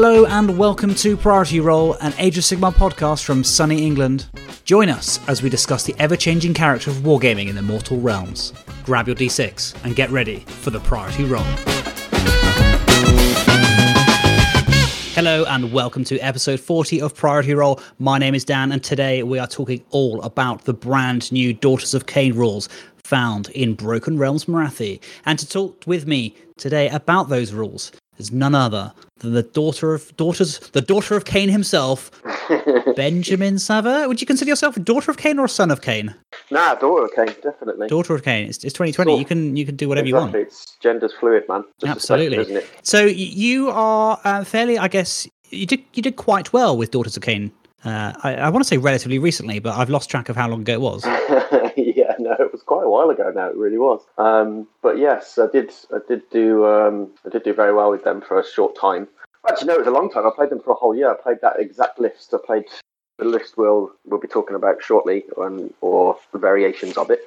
Hello and welcome to Priority Roll, an Age of Sigmar podcast from sunny England. Join us as we discuss the ever changing character of wargaming in the mortal realms. Grab your d6 and get ready for the Priority Roll. Hello and welcome to episode 40 of Priority Roll. My name is Dan, and today we are talking all about the brand new Daughters of Khaine rules found in Broken Realms Morathi. And to talk with me today about those rules is none other than the daughter of daughters, the daughter of Khaine himself, Benjamin Sava. Would you consider yourself a daughter of Khaine or a son of Khaine? Nah, daughter of Khaine, definitely. Daughter of Khaine. It's, it's 2020. Sure. You can you can do whatever exactly. you want. It's gender's fluid, man. Just Absolutely. isn't it? So you are uh, fairly, I guess, you did you did quite well with Daughters of Khaine. Uh, I, I want to say relatively recently, but I've lost track of how long ago it was. it was quite a while ago now. It really was. Um, but yes, I did. I did do. Um, I did do very well with them for a short time. Actually, no, it was a long time. I played them for a whole year. I played that exact list. I played the list we'll we'll be talking about shortly, um, or variations of it.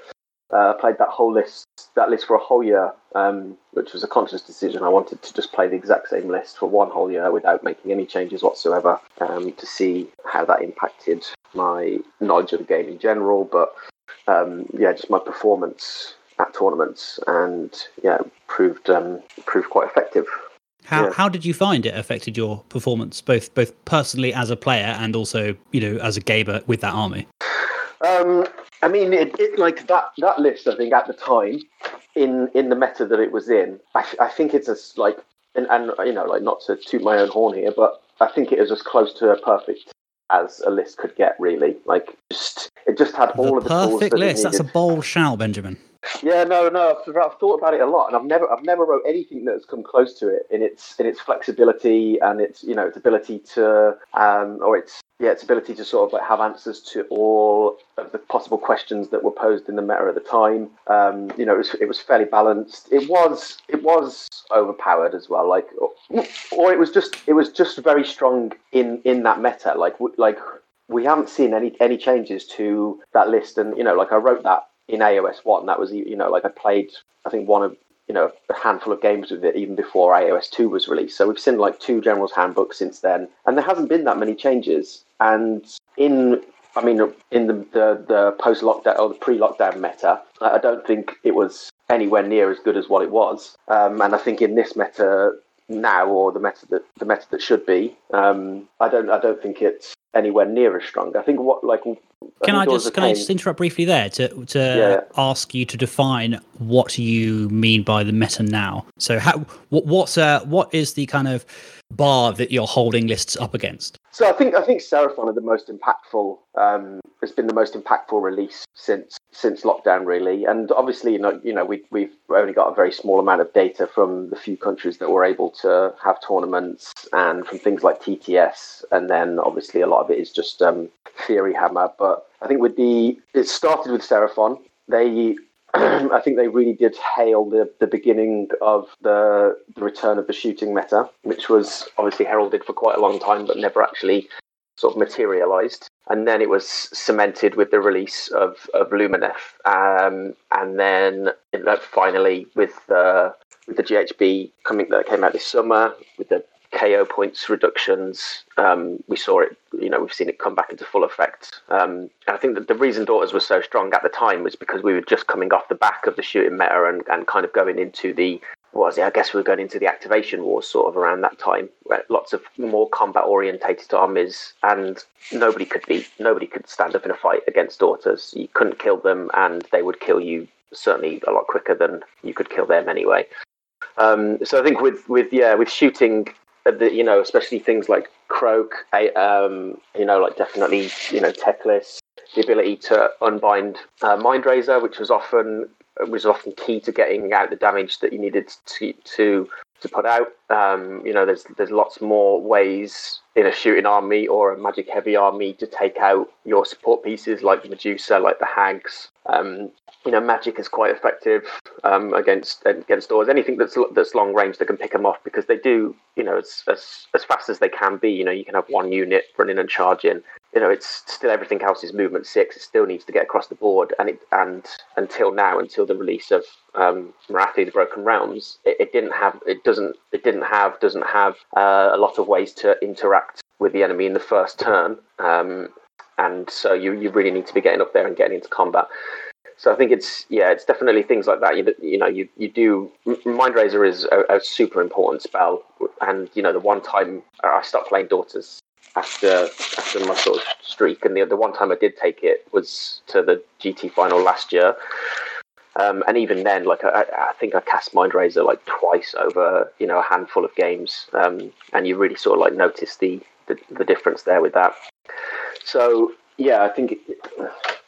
Uh, I played that whole list, that list for a whole year, um, which was a conscious decision. I wanted to just play the exact same list for one whole year without making any changes whatsoever um, to see how that impacted my knowledge of the game in general, but um, yeah, just my performance at tournaments, and yeah, proved um, proved quite effective. How Yeah. how did you find it affected your performance, both both personally as a player and also you know as a gamer with that army? Um, I mean, it, it like that that list. I think at the time, in in the meta that it was in, I, I think it's as like and, and you know like not to toot my own horn here, but I think it is as close to a perfect as a list could get. Really, like just it just had all of the tools perfect that it list. That's a bold shout, Benjamin. Yeah, no, no. I've, I've thought about it a lot, and I've never, I've never wrote anything that's come close to it in its, in its flexibility and its, you know, its ability to, um, or its, yeah, its ability to sort of like have answers to all of the possible questions that were posed in the meta at the time. Um, you know, it was, it was fairly balanced. It was, it was overpowered as well, like, or, or it was just, it was just very strong in, in that meta, like, like. We haven't seen any any changes to that list, and you know, like I wrote that in AOS one. That was you know like I played I think one of you know a handful of games with it even before AOS two was released. So we've seen like two generals handbooks since then, and there hasn't been that many changes. And in I mean in the the, the post lockdown or the pre lockdown meta, I I don't think it was anywhere near as good as what it was. Um, and I think in this meta now or the meta that the meta that should be, um, I don't I don't think it's anywhere near as strong. I think what like Can I just can I just interrupt briefly there to to Yeah. ask you to define what you mean by the meta now? So how what what's uh what is the kind of bar that you're holding lists up against? So I think I think Seraphon are the most impactful. Um, has been the most impactful release since since lockdown, really. And obviously, you know, you know, we we've only got a very small amount of data from the few countries that were able to have tournaments, and from things like TTS, and then obviously a lot of it is just um, Theory Hammer. But I think with the it started with Seraphon. They I think they really did hail the, the beginning of the, the return of the shooting meta, which was obviously heralded for quite a long time, but never actually sort of materialized. And then it was cemented with the release of, of Lumineth. Um, and then it, like, finally with the, with the GHB coming that came out this summer, with the KO points reductions, um, we saw it, you know, we've seen it come back into full effect. Um, and I think that the reason Daughters was so strong at the time was because we were just coming off the back of the shooting meta and, and kind of going into the, was it? I guess we were going into the activation wars sort of around that time, where lots of more combat orientated armies and nobody could be, nobody could stand up in a fight against Daughters. You couldn't kill them and they would kill you certainly a lot quicker than you could kill them anyway. Um, so I think with, with yeah with shooting the, you know, especially things like Kroak, um, you know, like definitely, you know, Teclis, the ability to unbind uh, Mind Razor, which was often was often key to getting out the damage that you needed to to to put out. Um, you know, there's there's lots more ways in a shooting army or a magic heavy army to take out your support pieces like the Medusa, like the Hags. Um, you know, magic is quite effective um, against against doors. Anything that's that's long range, they can pick them off because they do. You know, as as as fast as they can be. You know, you can have one unit running and charging. You know, it's still everything else is movement six. It still needs to get across the board, and it and until now, until the release of um, Morathi: The Broken Realms, it, it didn't have. It doesn't. It didn't have. Doesn't have uh, a lot of ways to interact with the enemy in the first turn. Um, and so you, you really need to be getting up there and getting into combat. So I think it's yeah, it's definitely things like that. You, you know, you you do. Mindrazor is a, a super important spell, and you know the one time I stopped playing Daughters after after my sort of streak, and the the one time I did take it was to the GT final last year. Um, and even then, like I, I, think I cast Mindrazor like twice over you know a handful of games, um, and you really sort of like notice the, the the difference there with that. So yeah, I think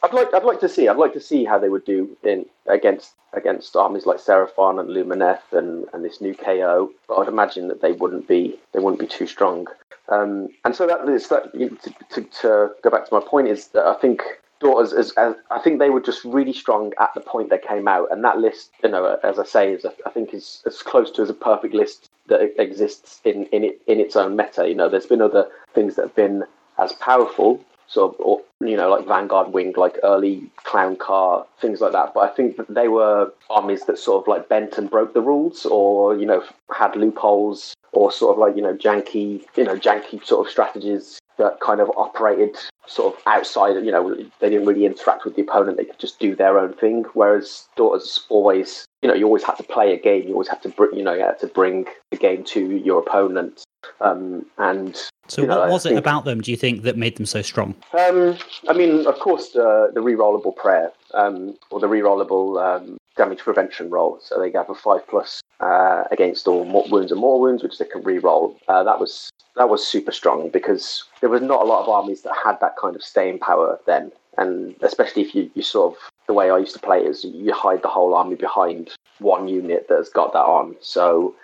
I'd like I'd like to see I'd like to see how they would do in against against armies like Seraphon and Lumineth and, and this new KO. But I'd imagine that they wouldn't be they wouldn't be too strong. Um, and so that is that to, to, to, go back to my point is that I think daughters as, as, I think they were just really strong at the point they came out, and that list, you know, as I say, is I think is as close to as a perfect list that exists in in it in its own meta. You know, there's been other things that have been as powerful, sort of, or, you know, like Vanguard Wing, like early Clown Car, things like that. But I think that they were armies that sort of like bent and broke the rules, or you know, had loopholes, or sort of like you know, janky, you know, janky sort of strategies that kind of operated sort of outside. You know, they didn't really interact with the opponent; they could just do their own thing. Whereas Daughters always, you know, you always had to play a game. You always had to, you know, you had to bring the game to your opponent. Um, and so, what know, was think, it about them? Do you think that made them so strong? Um, I mean, of course, the the rerollable prayer um, or the rerollable um, damage prevention roll. So they have a five plus uh, against all wounds and more wounds, which they can re-roll. Uh, that was that was super strong because there was not a lot of armies that had that kind of staying power then, and especially if you, you sort of the way I used to play is you hide the whole army behind one unit that's got that on. So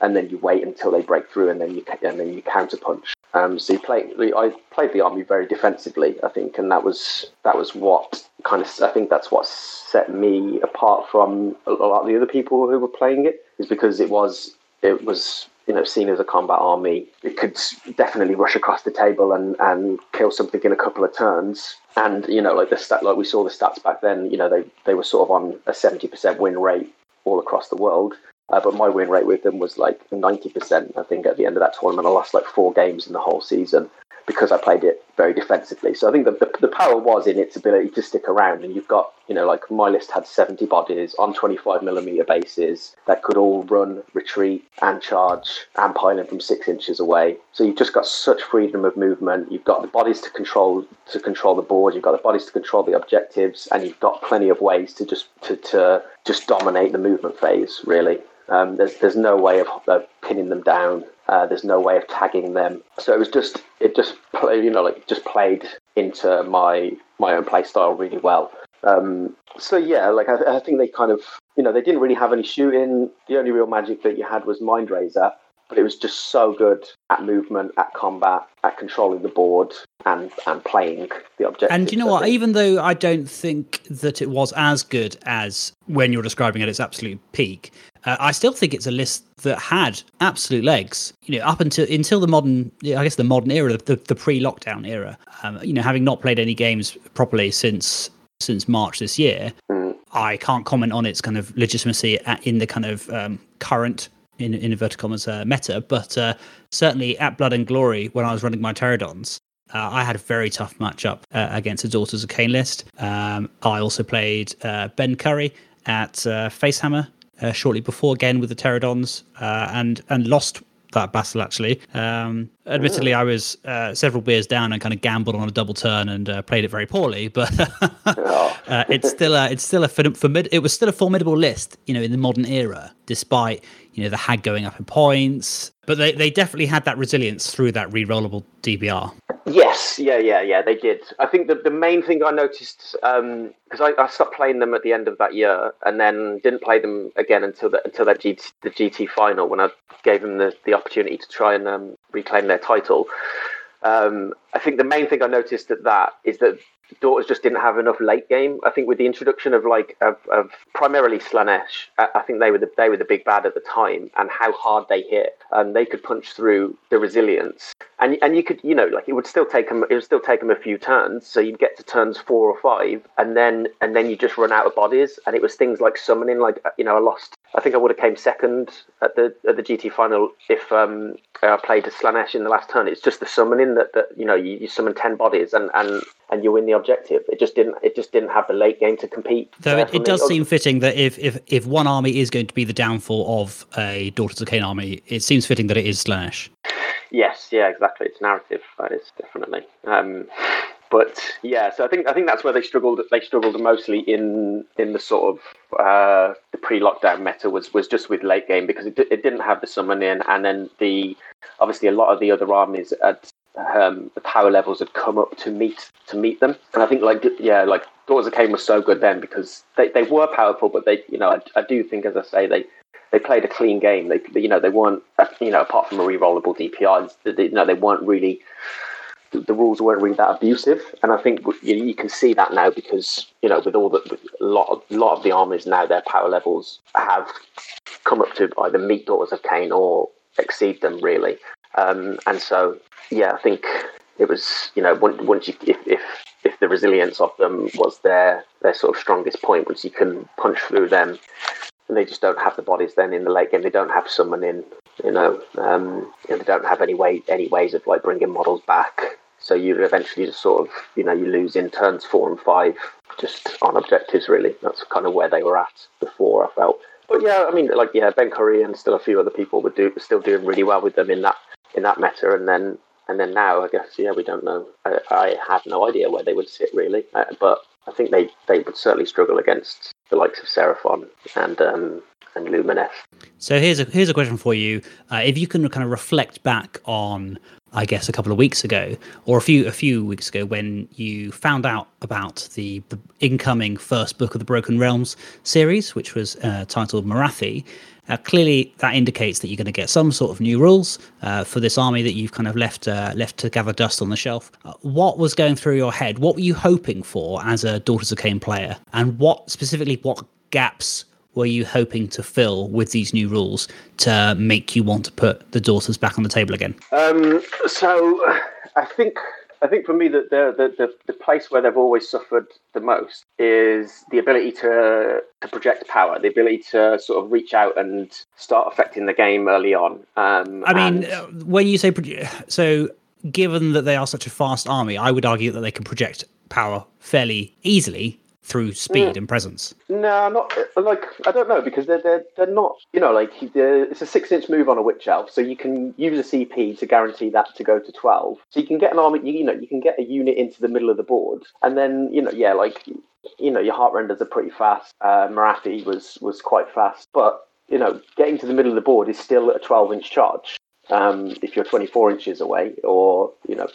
and then you wait until they break through, and then you and then you counterpunch. Um, so you play. I played the army very defensively, I think, and that was that was what kind of I think that's what set me apart from a lot of the other people who were playing it, is because it was it was you know seen as a combat army. It could definitely rush across the table and and kill something in a couple of turns. And you know, like the stat, like we saw the stats back then. You know, they they were sort of on a seventy percent win rate all across the world. Uh, but my win rate with them was like 90%, I think, at the end of that tournament. I lost like four games in the whole season because I played it very defensively. So I think the, the, the, power was in its ability to stick around. And you've got, you know, like my list had 70 bodies on 25 millimeter bases that could all run, retreat, and charge and pile in from six inches away. So you've just got such freedom of movement. You've got the bodies to control to control the board. You've got the bodies to control the objectives, and you've got plenty of ways to just to, to just dominate the movement phase. Really. Um, there's there's no way of, of pinning them down. Uh, there's no way of tagging them. So it was just it just play, you know like just played into my my own play style really well. Um, so yeah, like I, I, think they kind of you know they didn't really have any shooting. The only real magic that you had was Mindrazor, but it was just so good at movement, at combat, at controlling the board, and and playing the object. And you know what? Even though I don't think that it was as good as when you're describing it its absolute peak, uh, I still think it's a list that had absolute legs. You know, up until until the modern, I guess the modern era, the, the pre-lockdown era. Um, you know, having not played any games properly since since March this year, mm. I can't comment on its kind of legitimacy in the kind of um, current in, in inverted commas uh, meta, but uh, certainly at Blood and Glory when I was running my Terradons, uh, I had a very tough matchup uh, against the Daughters of Khaine list. Um, I also played uh, Ben Curry at uh, shortly before, again with the Terradons, and and lost that battle actually. Um, admittedly, I was uh, several beers down and kind of gambled on a double turn and uh, played it very poorly, but uh, it's still a, it's still a formid- it was still a formidable list, you know, in the modern era, despite you know the hag going up in points. But they, they definitely had that resilience through that re-rollable DPR. Yes, yeah, yeah, yeah, they did. I think the, the main thing I noticed because um, I, I stopped playing them at the end of that year, and then didn't play them again until the, until that GT, the GT final when I gave them the, the opportunity to try and um, reclaim their title. Um, I think the main thing I noticed at that is that Daughters just didn't have enough late game. I think with the introduction of like of, of primarily Slaanesh, I think they were the they were the big bad at the time, and how hard they hit, and they could punch through the resilience, and and you could you know like it would still take them it would still take them a few turns, so you'd get to turns four or five, and then and then you just run out of bodies, and it was things like summoning, like you know I lost I think I would have came second at the at the GT final if um, I played Slaanesh in the last turn. It's just the summoning that, that you know you, you summon ten bodies and, and and you win the objective. It just didn't it just didn't have the late game to compete. Though it, it does seem fitting that if, if if one army is going to be the downfall of a Daughters of Khaine army, it seems fitting that it is Slaanesh. Yes, yeah, exactly. It's narrative. That is definitely. Um, but yeah, so I think I think that's where they struggled. They struggled mostly in in the sort of uh, the pre-lockdown meta was was just with late game because it, it didn't have the summon in, and then the obviously a lot of the other armies at um, the power levels had come up to meet to meet them, and I think like yeah, like Daughters of Khaine was so good then because they, they were powerful, but they you know I, I do think as I say they they played a clean game. They you know they weren't you know apart from a re-rollable DPI, they, you know they weren't really the rules weren't really that abusive, and I think you, you can see that now because you know with all the with a lot of lot of the armies now their power levels have come up to either meet Daughters of Khaine or exceed them really, um, and so yeah, I think it was you know once, once you if, if if the resilience of them was their their sort of strongest point, once you can punch through them, and they just don't have the bodies then in the late game. They don't have someone in, you know, um, they don't have any way any ways of like bringing models back. So you eventually just sort of, you know, you lose in turns four and five just on objectives, really. That's kind of where they were at before, I felt. But yeah, I mean, like, yeah, Ben Curry and still a few other people were do, still doing really well with them in that in that meta. And then and then now, I guess, yeah, we don't know. I, I have no idea where they would sit, really. Uh, but I think they, they would certainly struggle against the likes of Seraphon and um, and Lumineth. So here's a here's a question for you. Uh, if you can kind of reflect back on I guess a couple of weeks ago, or a few a few weeks ago, when you found out about the, the incoming first book of the Broken Realms series, which was uh, titled Morathi. Uh, clearly, that indicates that you're going to get some sort of new rules uh, for this army that you've kind of left uh, left to gather dust on the shelf. What was going through your head? What were you hoping for as a Daughters of Khaine player, and what specifically what gaps were you hoping to fill with these new rules to make you want to put the daughters back on the table again? Um, so I think I think for me that the, the, the, place where they've always suffered the most is the ability to to project power, the ability to sort of reach out and start affecting the game early on. Um, I mean, and... Uh, when you say so, given that they are such a fast army, I would argue that they can project power fairly easily through speed mm. and presence. No, not like I don't know because they're they're, they're not you know like it's a six inch move on a witch elf, so you can use a CP to guarantee that to go to twelve. So you can get an army, you, you know, you can get a unit into the middle of the board, and then you know, yeah, like you know, your heart renders are pretty fast. Uh, Morathi was was quite fast, but you know, getting to the middle of the board is still a twelve inch charge. Um, if you're 24 inches away, or you know,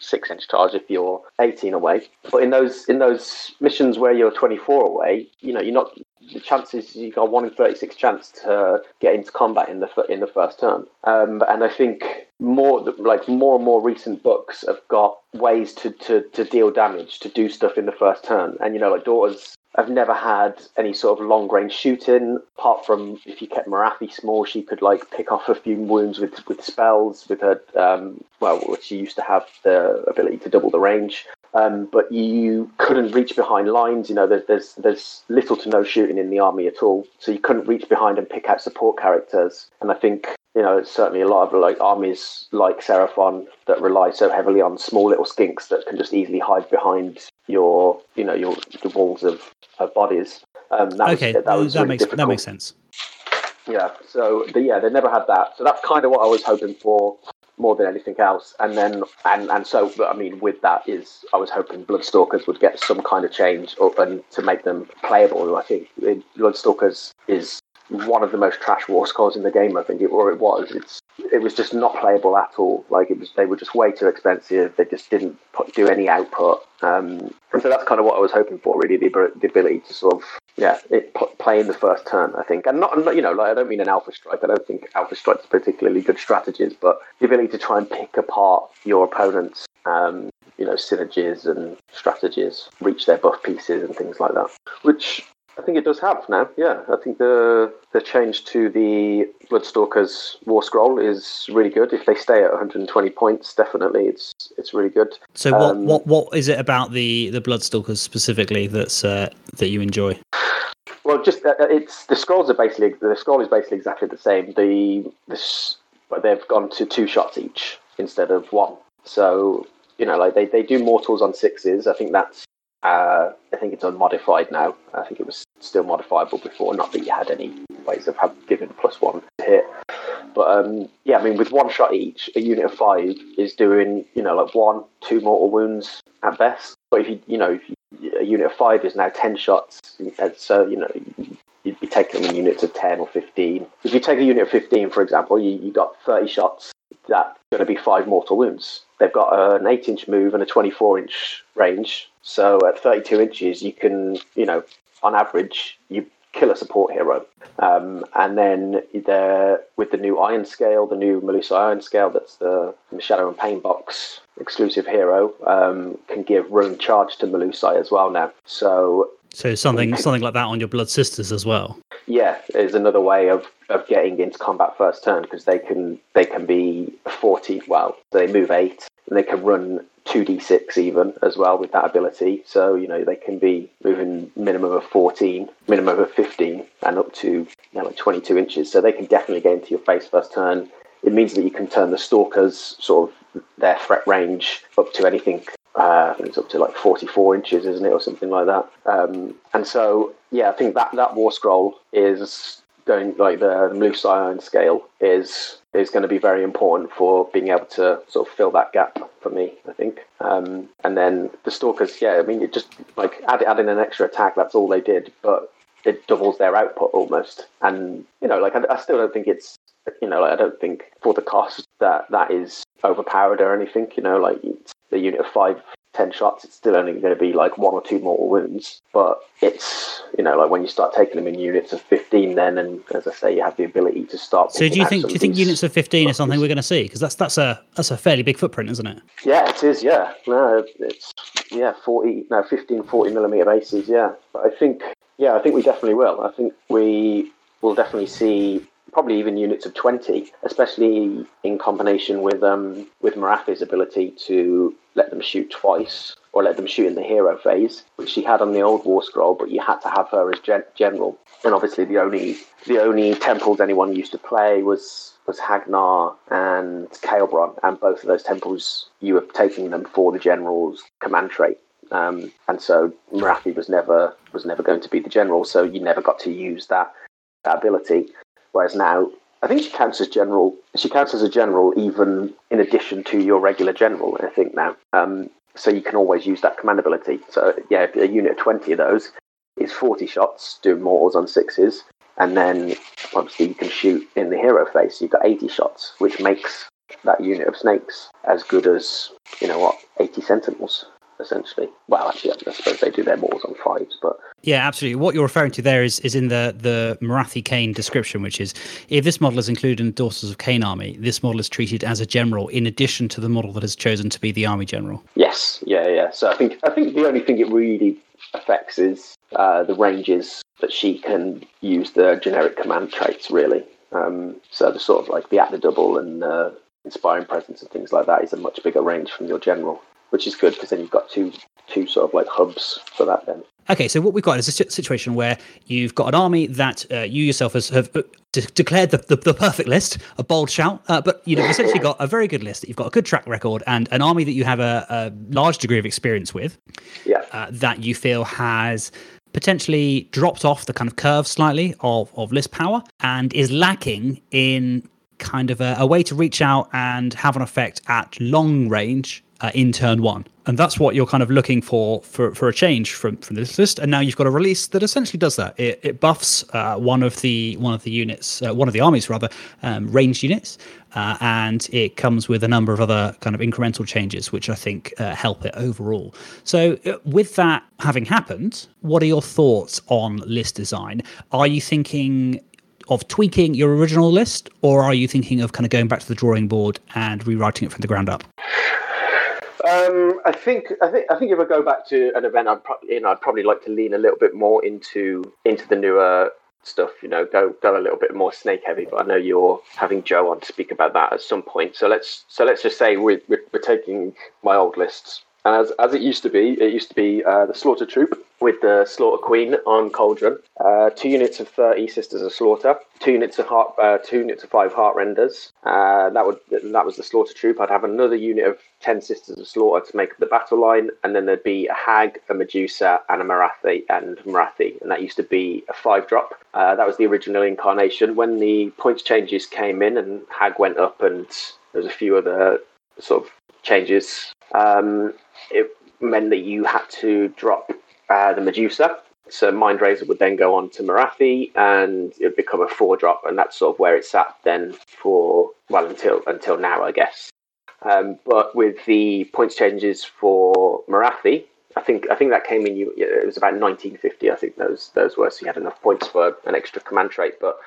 six inch charge if you're 18 away. But in those in those missions where you're 24 away, you know, you're not the chances you got one in 36 chance to get into combat in the in the first turn. Um, and I think more like more and more recent books have got ways to, to to deal damage to do stuff in the first turn. And you know, like daughters I've never had any sort of long range shooting, apart from if you kept Morathi small, she could like pick off a few wounds with, with spells with her. Um, well, she used to have the ability to double the range, um, but you couldn't reach behind lines. You know, there's, there's there's little to no shooting in the army at all, so you couldn't reach behind and pick out support characters. And I think you know, certainly a lot of like armies like Seraphon that rely so heavily on small little skinks that can just easily hide behind your, you know, your the walls of, of bodies. Um, that okay, was, that, was that really makes difficult. that makes sense. Yeah, so the, yeah, they never had that. So that's kind of what I was hoping for more than anything else. And then, and and so, I mean, with that is, I was hoping Bloodstalkers would get some kind of change or, and to make them playable. I think Bloodstalkers is one of the most trash war scrolls in the game. I think or it was. It's it was just not playable at all. Like it was, they were just way too expensive. They just didn't put, do any output. Um, and so that's kind of what I was hoping for, really, the, the ability to sort of yeah, it play in the first turn. I think, and not, you know, like I don't mean an alpha strike. I don't think alpha strikes particularly good strategies, but the ability to try and pick apart your opponent's um, you know, synergies and strategies, reach their buff pieces and things like that. Which I think it does have now. Yeah, I think the the change to the Bloodstalkers War Scroll is really good. If they stay at 120 points, definitely it's it's really good. So what um, what what is it about the the Bloodstalkers specifically that's uh, that you enjoy? Well, just uh, it's the scrolls are basically the scroll is basically exactly the same. The this but they've gone to two shots each instead of one. So you know, like they, they do mortals on sixes. I think that's uh, I think it's unmodified now. I think it was still modifiable before. Not that you had any ways of have given plus one to hit. But um, yeah, I mean, with one shot each, a unit of five is doing you know like one, two mortal wounds at best. But if you you know if you, a unit of five is now ten shots, so you know you'd be taking them in units of ten or fifteen. If you take a unit of fifteen, for example, you you got thirty shots. That's going to be five mortal wounds. They've got an eight inch move and a 24 inch range. So at 32 inches, you can, you know, on average, you kill a support hero. Um, and then there, with the new Iron Scale, the new Melusai Iron Scale, that's the Shadow and Pain box exclusive hero, um, can give rune charge to Melusai as well now. So so something something like that on your Blood Sisters as well. Yeah, is another way of, of getting into combat first turn because they can they can be forty. Well, they move eight they can run two d six even as well with that ability. So you know they can be moving minimum of fourteen, minimum of fifteen, and up to you know, like twenty two inches. So they can definitely get into your face first turn. It means that you can turn the stalkers sort of their threat range up to anything uh, it's up to like 44 inches, isn't it, or something like that. Um, and so, yeah, I think that that war scroll is going like the Melusai Iron scale is is going to be very important for being able to sort of fill that gap for me. I think. Um, and then the stalkers, yeah, I mean, it just like add, adding an extra attack. That's all they did, but it doubles their output almost. And you know, like I, I still don't think it's you know, like, I don't think for the cost that that is overpowered or anything. You know, like the unit of five, ten shots, it's still only going to be like one or two mortal wounds. But it's you know, like when you start taking them in units of fifteen, then and as I say, you have the ability to start. So do you think do you think units of fifteen is something we're going to see? Because that's that's a that's a fairly big footprint, isn't it? Yeah, it is. Yeah, no, it's yeah, forty no 15, 40 millimeter bases. Yeah, but I think yeah, I think we definitely will. I think we will definitely see probably even units of 20, especially in combination with um, with Morathi's ability to let them shoot twice or let them shoot in the hero phase, which she had on the old War Scroll, but you had to have her as gen- general. And obviously, the only the only temples anyone used to play was was Hagg Nar and Khailebron, and both of those temples you were taking them for the general's command trait. Um, and so Morathi was never was never going to be the general, so you never got to use that, that ability. Whereas now, I think she counts as general. She counts as a general even in addition to your regular general. I think now, um, so you can always use that command ability. So yeah, a unit of twenty of those is forty shots, doing mortals on sixes, and then obviously you can shoot in the hero face. You've got eighty shots, which makes that unit of snakes as good as you know what eighty sentinels essentially. Well, actually, I suppose they do their mortals on fives, but yeah, absolutely. What you're referring to there is is in the the Morathi Khaine description, which is if this model is included in the Daughters of Khaine army, this model is treated as a general in addition to the model that has chosen to be the army general. Yes, yeah, yeah. So I think I think the only thing it really affects is uh, the ranges that she can use the generic command traits. Really, um, so the sort of like the at the double and uh, inspiring presence and things like that is a much bigger range from your general which is good because then you've got two two sort of like hubs for that then. Okay, so what we've got is a situation where you've got an army that uh, you yourself has, have uh, de- declared the, the, the, perfect list, a bold shout, uh, but you've essentially got a very good list. That you've got a good track record and an army that you have a, a large degree of experience with. Yeah. Uh, that you feel has potentially dropped off the kind of curve slightly of, of list power and is lacking in kind of a, a way to reach out and have an effect at long range uh, in turn one. And that's what you're kind of looking for for, for a change from, from this list. And now you've got a release that essentially does that. It, it buffs uh, one of the one of the units, uh, one of the armies rather, um, ranged units, uh, and it comes with a number of other kind of incremental changes, which I think uh, help it overall. So, uh, with that having happened, what are your thoughts on list design? Are you thinking of tweaking your original list, or are you thinking of kind of going back to the drawing board and rewriting it from the ground up? Um, I think I think I think if I go back to an event, I'd probably you know I'd probably like to lean a little bit more into into the newer stuff. You know, go go a little bit more snake heavy. But I know you're having Joe on to speak about that at some point. So let's so let's just say we're we're, we're taking my old lists as as it used to be. It used to be uh, the Slaughter Troop with the Slaughter Queen on Cauldron, uh, two units of thirty Sisters of Slaughter, two units of heart, uh, two units of five Heart Renders. Uh, that would that was the Slaughter Troop. I'd have another unit of ten Sisters of Slaughter to make up the battle line, and then there'd be a Hag, a Medusa, and a Morathi and Morathi, and that used to be a five drop. Uh, that was the original incarnation. When the points changes came in and Hag went up, and there's a few other sort of changes. Um, it meant that you had to drop uh, the Medusa. So Mindrazor would then go on to Morathi and it would become a four drop, and that's sort of where it's at then for well until until now, I guess. Um, but with the points changes for Morathi, I think I think that came in. You it was about 1950. I think those those were so you had enough points for an extra command trait. But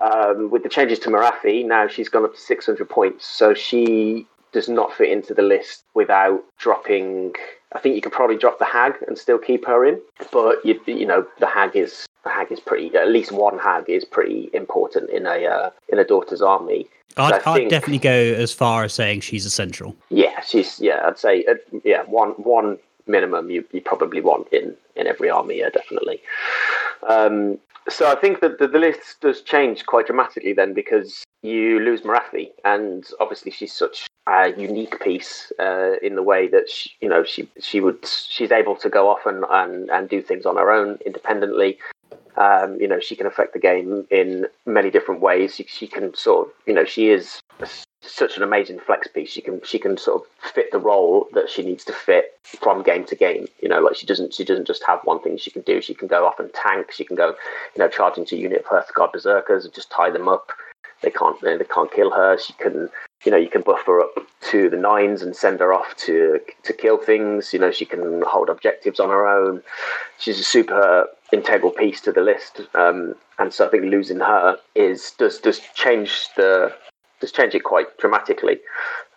um, with the changes to Morathi, now she's gone up to 600 points. So she does not fit into the list without dropping. I think you could probably drop the hag and still keep her in, but you you know the hag is the hag is pretty. At least one hag is pretty important in a uh, in a daughter's army. I'd, so I'd definitely go as far as saying she's essential. Yeah, she's yeah. I'd say uh, yeah one one minimum you, you probably want in in every army. Yeah, definitely. Um, so I think that the, the list does change quite dramatically then because you lose Morathi, and obviously she's such a unique piece uh, in the way that she, you know she she would she's able to go off and, and, and do things on her own independently. Um, you know she can affect the game in many different ways. She, she can sort of you know she is such an amazing flex piece. She can she can sort of fit the role that she needs to fit from game to game. You know, like she doesn't she doesn't just have one thing she can do. She can go off and tank. She can go you know charge into unit of Hearthguard Berserkers and just tie them up. They can't they can't kill her. She can you know you can buff her up to the nines and send her off to to kill things. You know she can hold objectives on her own. She's a super integral piece to the list. Um, and so I think losing her is does does change the does change it quite dramatically.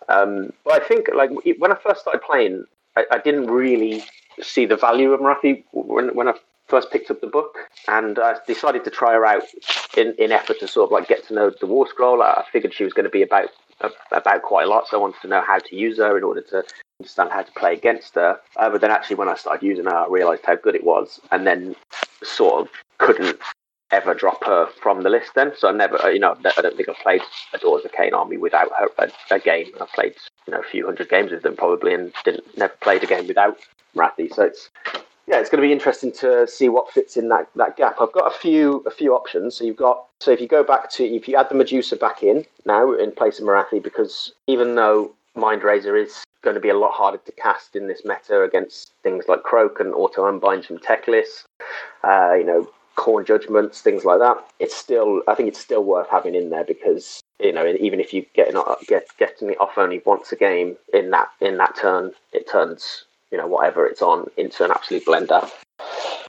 Um, but I think like when I first started playing, I, I didn't really see the value of Morathi when when I first picked up the book, and I decided to try her out in, in effort to sort of like get to know the War Scroll. I figured she was going to be about about quite a lot, so I wanted to know how to use her in order to understand how to play against her. Uh, but then actually, when I started using her, I realised how good it was, and then sort of couldn't ever drop her from the list then. So I never, you know, I don't think I've played a Daughters of Khaine army without her a, a, game. I've played, you know, a few hundred games with them probably, and didn't never played a game without Morathi. So it's yeah, it's going to be interesting to see what fits in that, that gap. I've got a few a few options. So you've got so if you go back to if you add the Medusa back in now in place of Morathi, because even though Mindrazor is going to be a lot harder to cast in this meta against things like Kroak and auto unbinds from Teclis, uh, you know, Khorne judgments, things like that. It's still, I think it's still worth having in there because you know, even if you get not get getting it off only once a game in that in that turn, it turns you know whatever it's on into an absolute blender.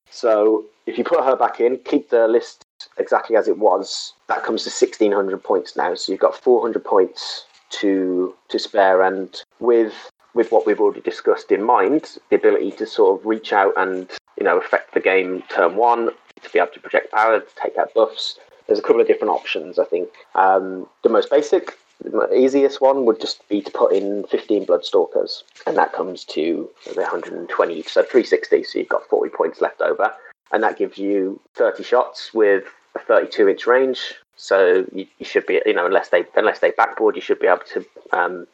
So if you put her back in, keep the list exactly as it was, that comes to sixteen hundred points now. So you've got four hundred points to to spare, and with with what we've already discussed in mind, the ability to sort of reach out and you know affect the game turn one, to be able to project power, to take out buffs. There's a couple of different options, I think. Um, the most basic, the easiest one would just be to put in 15 Bloodstalkers, and that comes to 120 so 360, so you've got 40 points left over. And that gives you 30 shots with a 32 inch range. So you, you should be, you know, unless they unless they backboard, you should be able to um,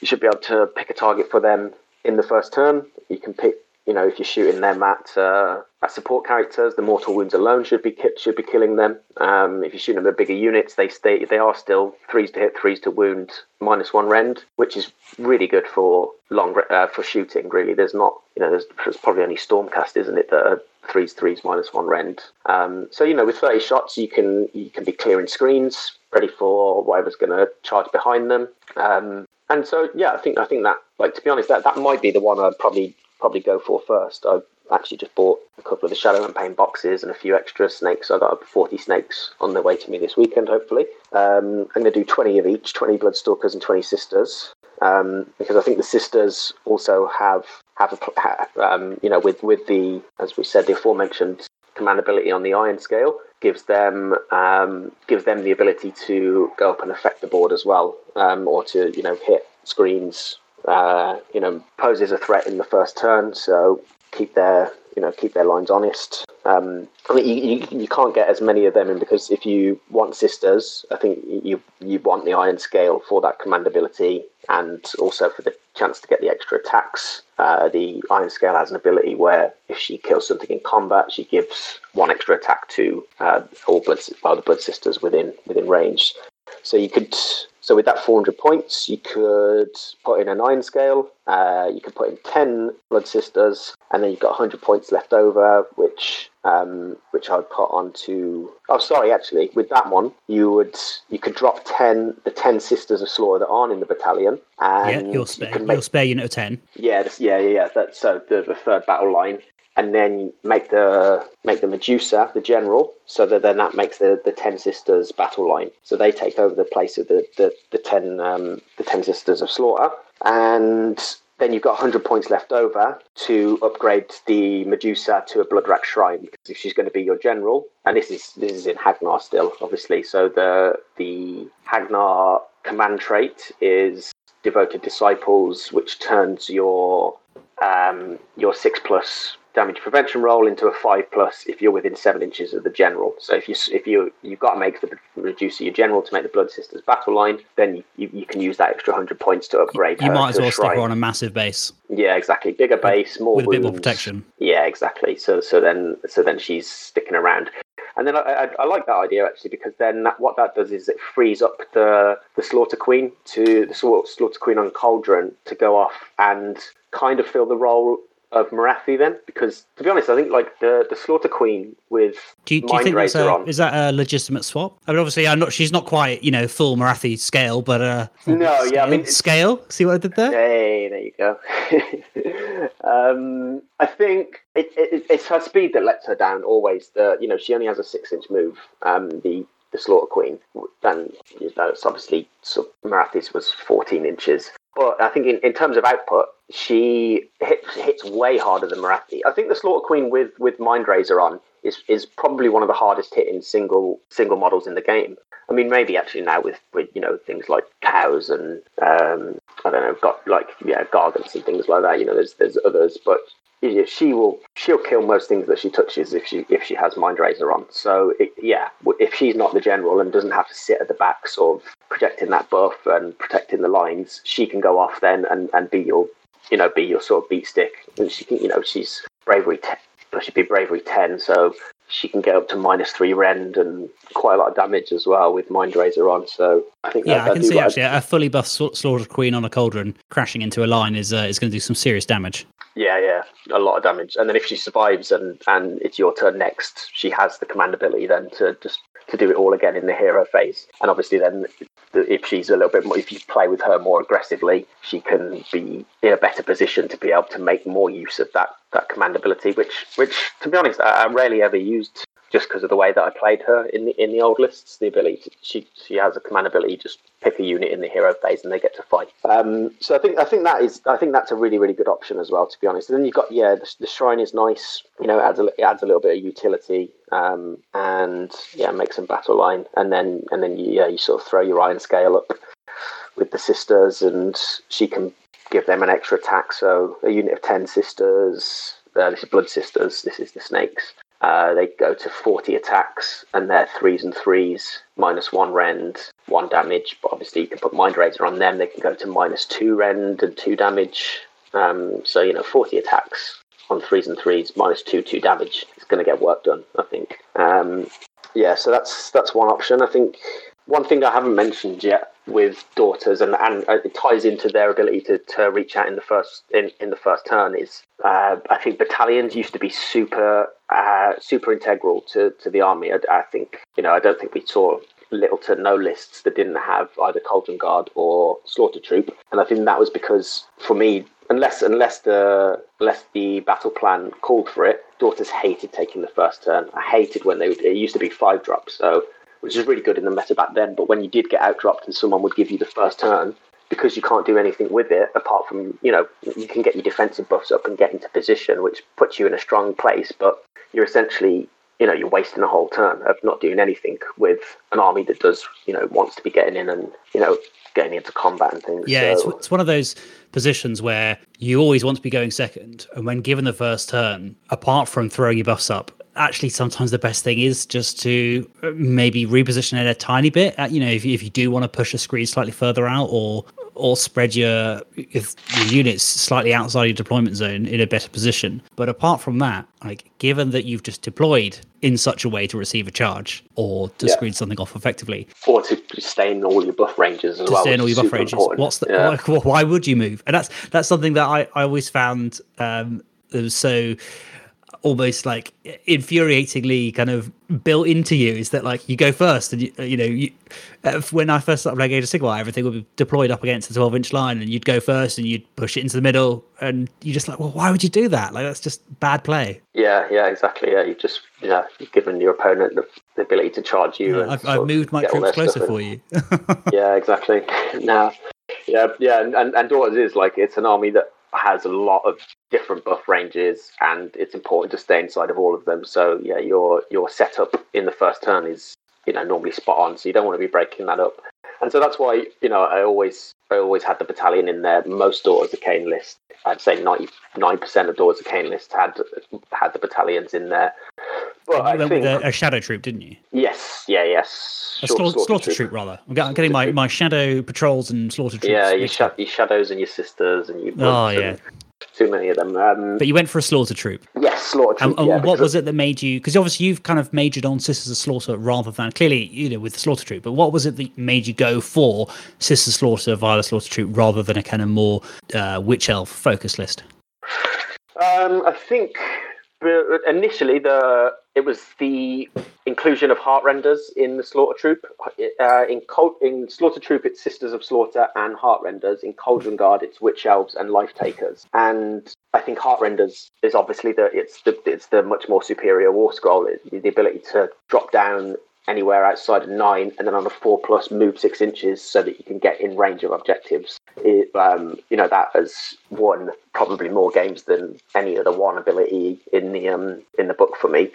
you should be able to pick a target for them in the first turn. You can pick you know, if you're shooting them at uh, at support characters, the mortal wounds alone should be ki- should be killing them. Um, if you're shooting them at bigger units, they stay they are still threes to hit, threes to wound, minus one rend, which is really good for long uh, for shooting. Really, there's not you know there's, there's probably only Stormcast, isn't it, that are threes threes minus one rend. Um, so you know with 30 shots you can you can be clearing screens, ready for whatever's going to charge behind them. Um, and so yeah, I think I think that like to be honest, that that might be the one I'd probably probably go for first. I actually just bought a couple of the Shadow and Pain boxes and a few extra snakes. I got 40 snakes on their way to me this weekend, hopefully. Um, I'm going to do 20 of each 20 Bloodstalkers and 20 Sisters. Um, because I think the Sisters also have have a, um, you know with with the as we said the aforementioned command ability on the iron scale gives them um, gives them the ability to go up and affect the board as well, um, or to you know hit screens. Uh, you know, poses a threat in the first turn, so keep their you know keep their lines honest. Um, I mean, you, you, you can't get as many of them in because if you want sisters, I think you you want the iron scale for that command ability and also for the chance to get the extra attacks. Uh, the iron scale has an ability where if she kills something in combat, she gives one extra attack to uh, all blood well, the blood sisters within within range. So you could so with that 400 points, you could put in a nine scale. Uh, you could put in 10 blood sisters, and then you've got 100 points left over, which um, which I'd put onto. Oh, sorry, actually, with that one, you would you could drop 10 the 10 sisters of slaughter that aren't in the battalion, and yeah, you'll spare you make, you'll spare unit of 10. Yeah, yeah, yeah, yeah. That's so the, the third battle line, and then make the make the Medusa the general, so that then that makes the, the ten sisters battle line. So they take over the place of the the, the ten um, the ten sisters of slaughter, and then you've got 100 points left over to upgrade the Medusa to a Bloodwrack Shrine because if she's going to be your general, and this is this is in Hagg Nar still, obviously. So the the Hagg Nar command trait is devoted disciples, which turns your um, your six plus damage prevention roll into a five plus if you're within seven inches of the general. So if you if you you've got to make the Medusa your general to make the blood sisters battle line, then you, you can use that extra hundred points to upgrade. You might as well stick her on a massive base. Yeah, exactly. Bigger base, more with wounds. a bit more protection. Yeah, exactly. So so then so then she's sticking around. And then I, I, I, like that idea actually because then that, what that does is it frees up the the slaughter queen to the slaughter queen on cauldron to go off and kind of fill the role of Morathi then? Because to be honest, I think like the the Slaughter Queen with do you, do you think that's a, on, is that a legitimate swap? I mean, obviously, I'm not. She's not quite you know full Morathi scale, but uh, no, scale, yeah, I mean scale. See what I did there? Hey, there you go. um, I think it, it, it's her speed that lets her down. Always the you know she only has a six inch move. Um, the the Slaughter Queen, and you know, it's obviously so Morathi's was 14 inches. But I think in, in terms of output, she hits hits way harder than Morathi. I think the Slaughter Queen with with Mind Razor on is is probably one of the hardest hitting single single models in the game. I mean, maybe actually now with, with you know things like cows and um, I don't know, got like yeah gargants and things like that. You know, there's there's others, but she will she'll kill most things that she touches if she if she has mind razor on so it, yeah if she's not the general and doesn't have to sit at the back sort of protecting that buff and protecting the lines she can go off then and, and be your you know be your sort of beat stick and she can you know she's bravery 10 she'd be bravery 10 so she can get up to minus three rend and quite a lot of damage as well with mind razor on. So I think yeah, I, I can see actually a fully buffed slaughter queen on a cauldron crashing into a line is uh, is going to do some serious damage. Yeah, yeah, a lot of damage. And then if she survives and and it's your turn next, she has the command ability then to just to do it all again in the hero phase. And obviously, then if she's a little bit more, if you play with her more aggressively, she can be in a better position to be able to make more use of that that command ability. Which, which to be honest, I, I rarely ever used just because of the way that I played her in the in the old lists. The ability to, she she has a command ability, just pick a unit in the hero phase and they get to fight. Um, so I think I think that is I think that's a really really good option as well. To be honest, and then you've got yeah the, the shrine is nice. You know, it adds a, it adds a little bit of utility um, and yeah makes some battle line, and then and then you, yeah you sort of throw your iron scale up with the sisters, and she can give them an extra attack. So a unit of ten sisters. Uh, this is blood sisters. This is the snakes. Uh, they go to 40 attacks and they're threes and threes, minus one rend, one damage. But obviously, you can put Mind Razor on them. They can go to minus two rend and two damage. Um, so, you know, 40 attacks on threes and threes, minus two two damage. It's going to get work done, I think. Um, yeah, so that's that's one option. I think one thing I haven't mentioned yet with daughters, and, and it ties into their ability to, to reach out in the first in, in the first turn, is uh, I think battalions used to be super uh, super integral to, to the army. I, I, think you know I don't think we saw little to no lists that didn't have either Cauldron Guard or Slaughter Troop, and I think that was because for me. Unless, unless the unless the battle plan called for it, daughters hated taking the first turn. I hated when they it used to be five drops. So which is really good in the meta back then. But when you did get outdropped and someone would give you the first turn, because you can't do anything with it apart from, you know, you can get your defensive buffs up and get into position, which puts you in a strong place, but you're essentially, you know, you're wasting a whole turn of not doing anything with an army that does, you know, wants to be getting in and, you know, getting into combat and things. Yeah, so. it's, it's one of those positions where you always want to be going second. And when given the first turn, apart from throwing your buffs up, actually sometimes the best thing is just to uh, maybe reposition it a tiny bit. Uh, you know, if, if you do want to push a screen slightly further out or or spread your, your units slightly outside your deployment zone in a better position. But apart from that, like given that you've just deployed in such a way to receive a charge or to yeah. screen something off effectively, or to stay in all your buff ranges as to well. Stay in all your buff ranges. Important. What's the? Yeah. Why, why, would you move? And that's that's something that I I always found um, so almost like infuriatingly kind of built into you is that like you go first and you, uh, you know you, uh, when I first started playing Age of Sigmar everything would be deployed up against the 12 inch line and you'd go first and you'd push it into the middle and you're just like well why would you do that? Like that's just bad play. Yeah yeah exactly. Yeah you just yeah you've given your opponent the, the ability to charge you yeah, I've, I've moved my troops closer for you. Yeah exactly. Now yeah yeah and, and, and Daughters is like it's an army that has a lot of different buff ranges, and it's important to stay inside of all of them. So yeah, your your setup in the first turn is you know normally spot on, so you don't want to be breaking that up. And so that's why you know I always I always had the battalion in there. Most Daughters of Khaine list, I'd say ninety nine percent of Daughters of Khaine list had had the battalions in there. But you I went think, with a, a, shadow troop, didn't you? Yes, yeah, yes. A slaughter, slaughter troop. troop. rather. I'm getting my, my shadow patrols and slaughter troops. Yeah, your, sh- your shadows and your sisters and your. Oh yeah too many of them. Um, but you went for a slaughter troop. Yes, slaughter troop. And, yeah, what was it that made you? Because obviously you've kind of majored on Sisters of Slaughter rather than clearly you know with the slaughter troop. But what was it that made you go for Sisters of Slaughter via the slaughter troop rather than a kind of more uh, witch elf focus list? Um, I think initially the it was the inclusion of Heartrenders in the Slaughter Troop. Uh, in, Col- in Slaughter Troop, it's Sisters of Slaughter and Heartrenders. In Cauldron Guard, it's Witch Elves and Life Takers. And I think Heartrenders is obviously the it's the it's the much more superior War Scroll. It, the ability to drop down anywhere outside of nine, and then on a four plus move six inches so that you can get in range of objectives. It, um, you know that has won probably more games than any other one ability in the um, in the book for me.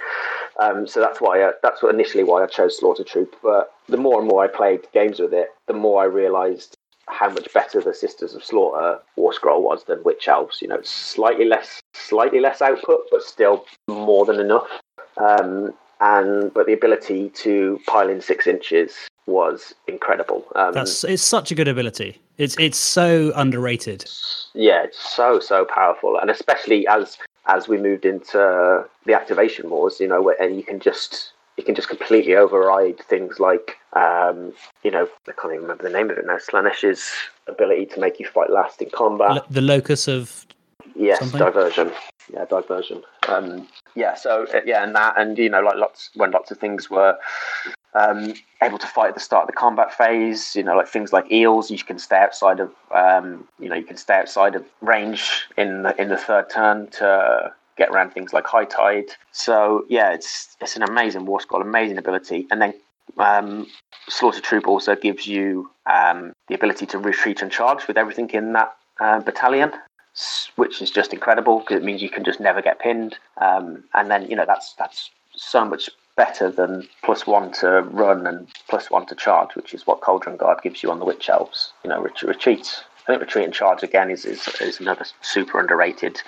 Um, so that's why I, that's what initially why I chose Slaughter Troop. But the more and more I played games with it, the more I realised how much better the Sisters of Slaughter War Scroll was than Witch Elves. You know, slightly less, slightly less output, but still more than enough. Um, and but the ability to pile in six inches was incredible. Um, That's it's such a good ability. It's it's so underrated. Yeah, it's so so powerful, and especially as as we moved into the activation wars, you know, and you can just you can just completely override things like um, you know I can't even remember the name of it now. Slaanesh's ability to make you fight last in combat. L- the locus of yes, something? diversion. Yeah, diversion. Um, yeah, so uh, yeah, and that, and you know, like lots when lots of things were um, able to fight at the start of the combat phase. You know, like things like eels, you can stay outside of, um, you know, you can stay outside of range in the, in the third turn to get around things like high tide. So yeah, it's it's an amazing war scroll, amazing ability, and then um, Slaughter Troop also gives you um, the ability to retreat and charge with everything in that uh, battalion which is just incredible because it means you can just never get pinned. Um, and then you know that's that's so much better than plus one to run and plus one to charge, which is what Cauldron Guard gives you on the Witch Elves. You know, ret- retreat. I think retreat and charge again is is, is another super underrated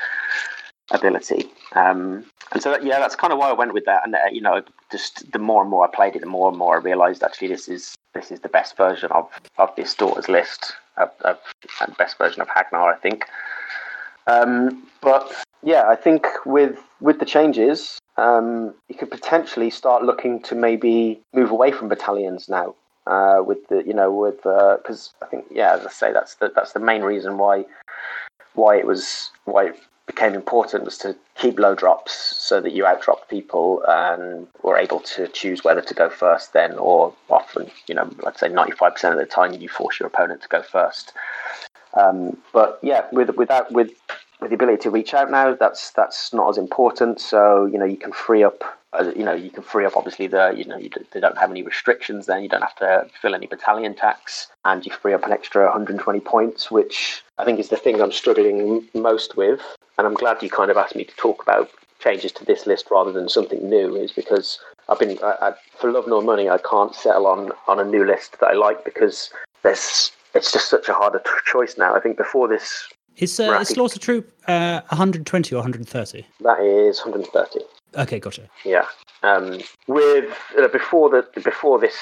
ability. Um, and so that, yeah, that's kind of why I went with that. And uh, you know, just the more and more I played it, the more and more I realised actually this is this is the best version of of this daughter's list, of, of, and best version of Hagg Nar, I think. Um, but yeah, I think with with the changes, um, you could potentially start looking to maybe move away from battalions now. Uh, with the you know with because uh, I think yeah, as I say, that's the, that's the main reason why why it was why it became important was to keep low drops so that you outdrop people and were able to choose whether to go first then or often you know let's say 95% of the time you force your opponent to go first um, but yeah with without with with the ability to reach out now, that's that's not as important. So you know you can free up. You know you can free up. Obviously, the you know you, they don't have any restrictions. Then you don't have to fill any battalion tax, and you free up an extra 120 points, which I think is the thing I'm struggling most with. And I'm glad you kind of asked me to talk about changes to this list rather than something new, is because I've been I, I, for love nor money I can't settle on on a new list that I like because there's it's just such a harder choice now. I think before this is, uh, is Slaughter Troop uh, 120 or 130? That is 130. Okay, gotcha. Yeah. Um, with uh, before the before this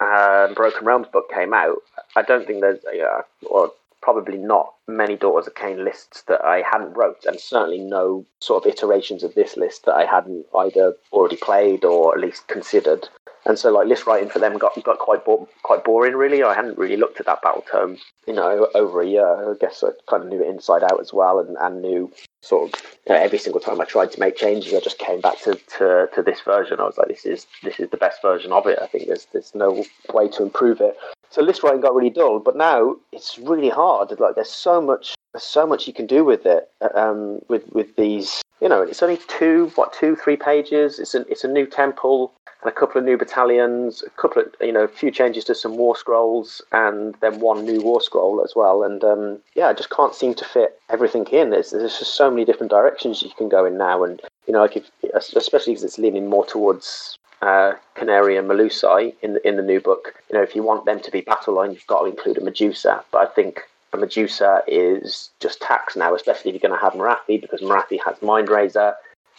uh, Broken Realms book came out, I don't think there's uh, or probably not many Daughters of Khaine lists that I hadn't wrote, and certainly no sort of iterations of this list that I hadn't either already played or at least considered and so like list writing for them got got quite bo- quite boring. Really, I hadn't really looked at that battle term, you know, over a year. I guess I kind of knew it inside out as well, and, and knew sort of you know, every single time I tried to make changes, I just came back to, to, to this version. I was like, this is this is the best version of it. I think there's there's no way to improve it. So list writing got really dull, but now it's really hard. Like there's so much there's so much you can do with it. Um, with with these, you know, it's only two what two three pages. It's a it's a new temple and a couple of new battalions, a couple of you know, a few changes to some war scrolls, and then one new war scroll as well. And um, yeah, I just can't seem to fit everything in. There's, there's just so many different directions you can go in now, and you know, like if, especially because it's leaning more towards uh, Khinerai and Melusai in the in the new book. You know, if you want them to be battle line, you've got to include a Medusa. But I think a Medusa is just tax now, especially if you're going to have Morathi, because Morathi has Mind Razor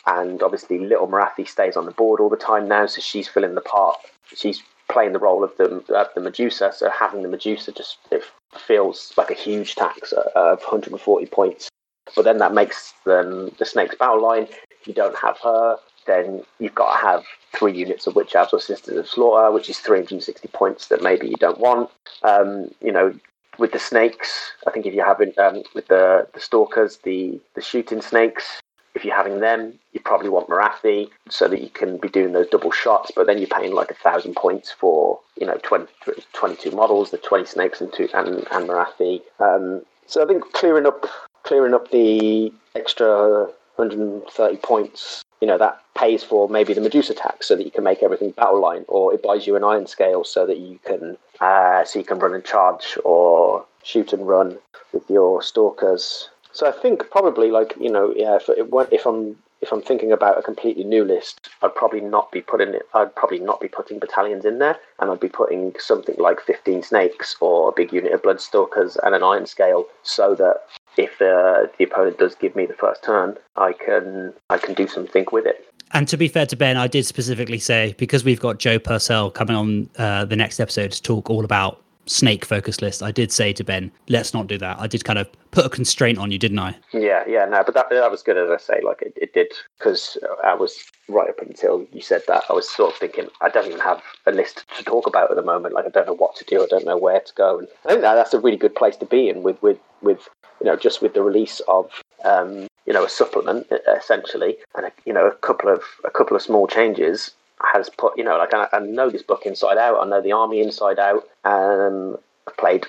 and obviously little Morathi stays on the board all the time now, so she's filling the part. She's playing the role of the the Medusa, so having the Medusa just it feels like a huge tax uh, of 140 points. But then that makes them the Snake's battle line. You don't have her, then you've got to have three units of Witch Elves or Sisters of Slaughter, which is 360 points that maybe you don't want. Um, you know, with the snakes, I think if you're having um, with the the stalkers, the the shooting snakes, if you're having them, you probably want Morathi so that you can be doing those double shots, but then you're paying like a thousand points for, you know, 20, 22 models, the 20 snakes and, two, and, and Morathi. Um, so I think clearing up, clearing up the extra 130 points, you know, that pays for maybe the Medusa tax so that you can make everything battle line, or it buys you an iron scale so that you can, uh, so you can run and charge or shoot and run with your stalkers so I think probably like you know yeah if, if I'm if I'm thinking about a completely new list, I'd probably not be putting. I'd probably not be putting battalions in there, and I'd be putting something like 15 snakes or a big unit of bloodstalkers and an iron scale, so that if uh, the opponent does give me the first turn, I can I can do something with it. And to be fair to Ben, I did specifically say because we've got Joe Purcell coming on uh, the next episode to talk all about snake focus list, I did say to Ben, let's not do that. I did kind of put a constraint on you, didn't I? Yeah, yeah, no, but that that was good as I say. Like it, it did because I was right up until you said that. I was sort of thinking I don't even have a list to talk about at the moment. Like I don't know what to do. I don't know where to go. And I think that that's a really good place to be in with with with you know just with the release of um, you know a supplement essentially and a, you know a couple of a couple of small changes has put, you know, like I, I, know this book inside out. I know the army inside out. Um, I've played,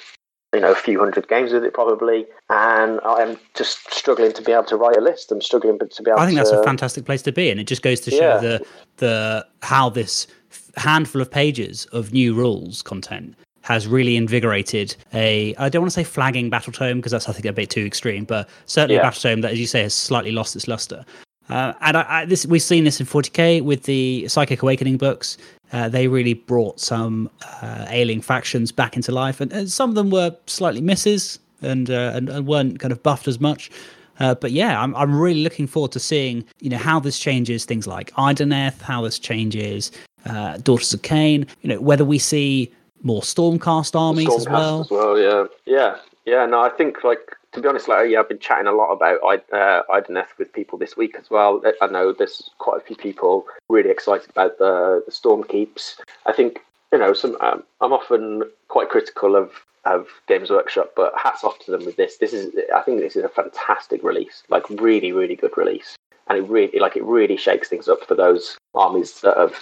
you know, a few hundred games with it probably, and I'm just struggling to be able to write a list. I'm struggling to be able. I think to, that's a fantastic place to be, and it just goes to show yeah. the the how this handful of pages of new rules content has really invigorated a I don't want to say flagging battle tome because that's I think a bit too extreme, but certainly yeah. a battle tome that, as you say, has slightly lost its luster. Uh, and I, I, this we've seen this in 40k with the Psychic Awakening books. Uh, they really brought some uh, ailing factions back into life, and, and, some of them were slightly misses and, uh, and, and weren't kind of buffed as much. Uh, but yeah, I'm I'm really looking forward to seeing you know how this changes things like Idoneth, how this changes uh, Daughters of Khaine. You know whether we see more Stormcast armies Stormcast as well. As well, yeah, yeah, yeah. No, I think like to be honest, like yeah, I've been chatting a lot about uh, Idoneth with people this week as well. I know there's quite a few people really excited about the the Storm Keeps. I think you know, some um, I'm often quite critical of of Games Workshop, but hats off to them with this. This is, I think, this is a fantastic release. Like, really, really good release, and it really, like, it really shakes things up for those armies that have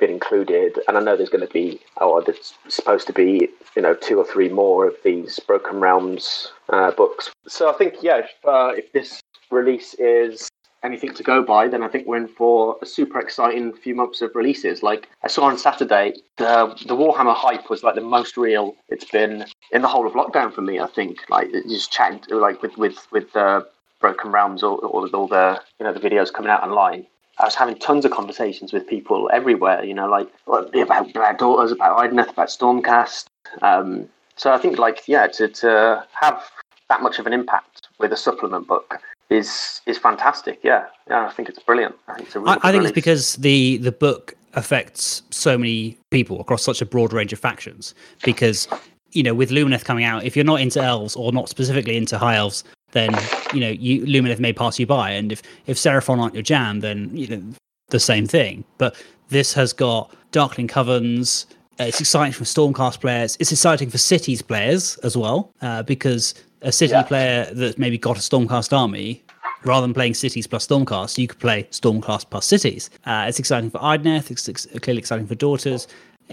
been included. And I know there's going to be, oh, there's supposed to be, you know, two or three more of these Broken Realms uh, books. So I think, yeah, if, uh, if this release is anything to go by, then I think we're in for a super exciting few months of releases. Like I saw on Saturday, the the Warhammer hype was like the most real it's been in the whole of lockdown for me. I think like it just chatting like with with with uh, Broken Realms or all, all the you know the videos coming out online. I was having tons of conversations with people everywhere, you know, like about Black Daughters, about Idoneth, about Stormcast. Um, so I think, like, yeah, to, to have that much of an impact with a supplement book is is fantastic. Yeah, yeah, I think it's brilliant. I think it's a really I, I think it's because the the book affects so many people across such a broad range of factions. Because you know, with Lumineth coming out, if you're not into elves or not specifically into high elves, then you know, you Lumineth may pass you by, and if if Seraphon aren't your jam, then you know the same thing. But this has got Darkling Covens. Uh, it's exciting for Stormcast players. It's exciting for Cities players as well, uh, because a city yeah. player that's maybe got a Stormcast army, rather than playing cities plus Stormcast, you could play Stormcast plus cities. Uh, it's exciting for Idoneth, it's ex- clearly exciting for Daughters,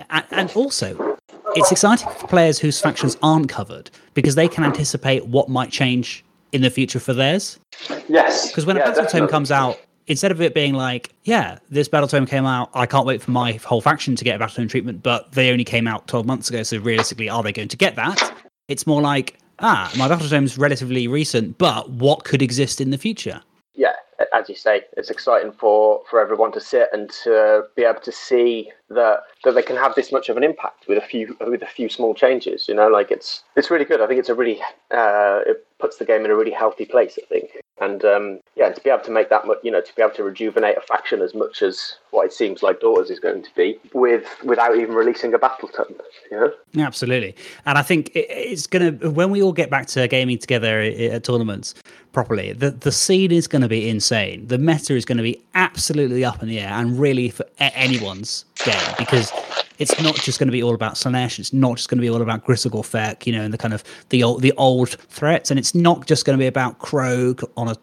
and, and also it's exciting for players whose factions aren't covered because they can anticipate what might change in the future for theirs. Yes. Because when yeah, a battle tome comes out, instead of it being like, yeah, this battle tome came out, I can't wait for my whole faction to get a battle tome treatment, but they only came out 12 months ago, so realistically, are they going to get that? It's more like, ah, my battle tome is relatively recent, but what could exist in the future? Yeah, as you say, it's exciting for, for everyone to sit and to be able to see that that they can have this much of an impact with a few with a few small changes. You know, like it's it's really good. I think it's a really uh, it puts the game in a really healthy place. I think, and um, yeah, to be able to make that much, you know, to be able to rejuvenate a faction as much as what it seems like Daughters is going to be with without even releasing a battle tome. You know, absolutely. And I think it's gonna when we all get back to gaming together at tournaments properly, the the scene is going to be insane. The meta is going to be absolutely up in the air, and really for anyone's game because it's not just going to be all about Slaanesh. It's not just going to be all about Grissel Feck, you know, and the kind of the old the old threats, and it's not just going to be about Kroak on a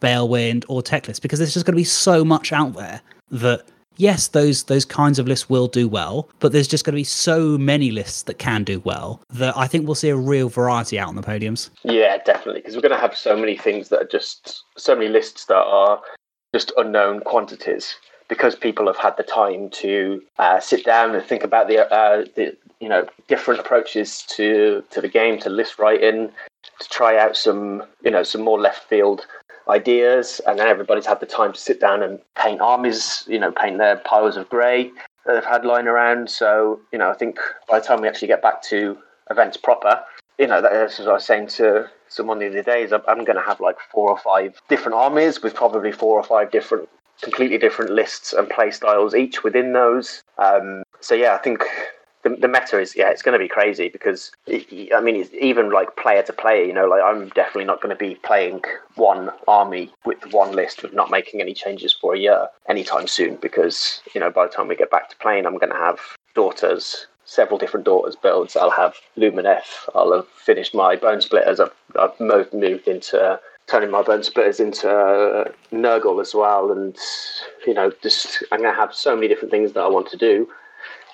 Balewind or Teclis because there's just going to be so much out there that yes, those those kinds of lists will do well, but there's just going to be so many lists that can do well that I think we'll see a real variety out on the podiums. Yeah, definitely, because we're going to have so many things that are just so many lists that are just unknown quantities because people have had the time to uh, sit down and think about the, uh, the you know different approaches to to the game, to list writing, to try out some you know some more left field ideas, and then everybody's had the time to sit down and paint armies, you know, paint their piles of grey that they've had lying around. So you know, I think by the time we actually get back to events proper, you know, that's what I was saying to someone the other day, is I'm, going to have like four or five different armies with probably four or five different completely different lists and play styles each within those. Um, so yeah, I think the, the meta is yeah, it's going to be crazy because it, I mean, it's even like player to player. You know, like I'm definitely not going to be playing one army with one list with not making any changes for a year anytime soon because you know by the time we get back to playing, I'm going to have daughters several different daughters builds. I'll have Lumineth. I'll have finished my Bone Splitters. I've, I've moved into turning my bone splitters into uh, Nurgle as well, and you know, just I'm going to have so many different things that I want to do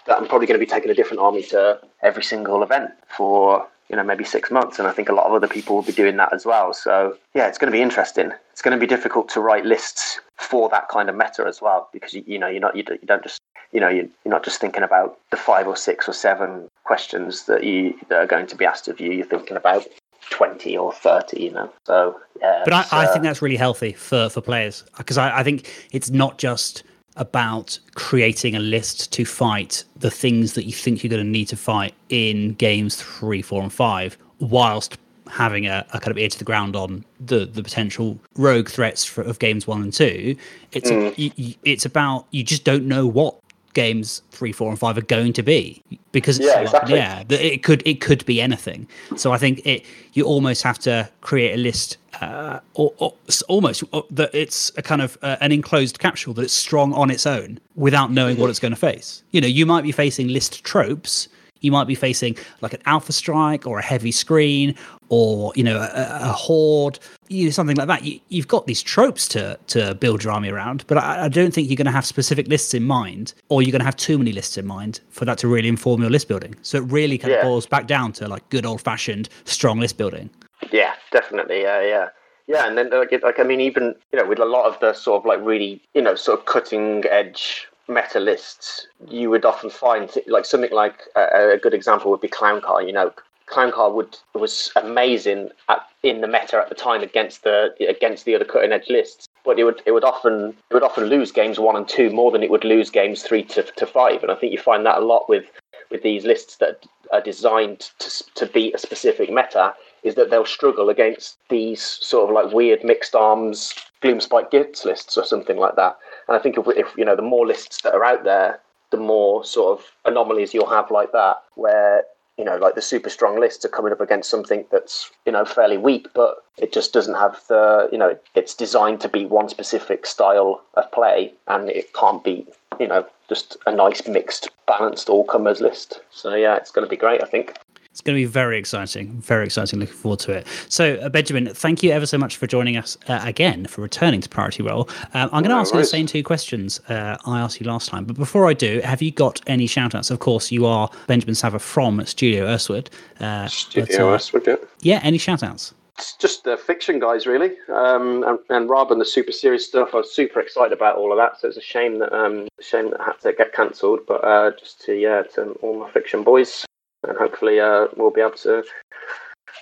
that I'm probably going to be taking a different army to every single event for you know maybe six months, and I think a lot of other people will be doing that as well. So yeah, it's going to be interesting. It's going to be difficult to write lists for that kind of meta as well because you, you know you're not you don't just you know you're not just thinking about the five or six or seven questions that you that are going to be asked of you. You're thinking about 20 or 30 you know so yeah but I, I think uh, that's really healthy for for players because I, I think it's not just about creating a list to fight the things that you think you're going to need to fight in games three four and five whilst having a, a kind of ear to the ground on the the potential rogue threats for, of games one and two it's mm. a, you, it's about you just don't know what games three, four, and five are going to be because yeah, exactly. yeah, it could it could be anything. So I think it you almost have to create a list, uh, or, or almost or, that it's a kind of uh, an enclosed capsule that it's strong on its own without knowing mm-hmm. what it's going to face. You know, you might be facing list tropes you might be facing like an alpha strike or a heavy screen or you know a, a horde, you know, something like that. You, have got these tropes to to build your army around, but I, I don't think you're going to have specific lists in mind, or you're going to have too many lists in mind for that to really inform your list building. So it really kind yeah. of boils back down to like good old fashioned strong list building. Yeah, definitely. Yeah, yeah. Yeah, and then like, like I mean, even you know, with a lot of the sort of like really you know sort of cutting edge meta lists, you would often find like something like a, good example would be Clown Car. You know, Clown Car would was amazing at, in the meta at the time against the against the other cutting edge lists, but it would it would often it would often lose games one and two more than it would lose games three to, to five. And I think you find that a lot with with these lists that are designed to to beat a specific meta is that they'll struggle against these sort of like weird mixed arms Gloomspite Gitz lists or something like that. And I think if, if you know the more lists that are out there, the more sort of anomalies you'll have like that, where you know like the super strong lists are coming up against something that's you know fairly weak, but it just doesn't have the you know it's designed to be one specific style of play, and it can't be you know just a nice mixed balanced all comers list. So yeah, it's going to be great, I think. It's going to be very exciting. Very exciting. Looking forward to it. So, uh, Benjamin, thank you ever so much for joining us uh, again for returning to Priority Roll. Um, I'm going to ask you the same two questions uh, I asked you last time. But before I do, have you got any shout outs? Of course, you are Benjamin Sava from Studio Urswood. Uh, Studio but, Urswood, yeah. Yeah, any shout outs? It's just the fiction guys, really. Um, and, and Rob and the super series stuff. I was super excited about all of that. So it's a shame that um, shame that had to get cancelled. But uh, just to yeah, to all my fiction boys, and hopefully uh, we'll be able to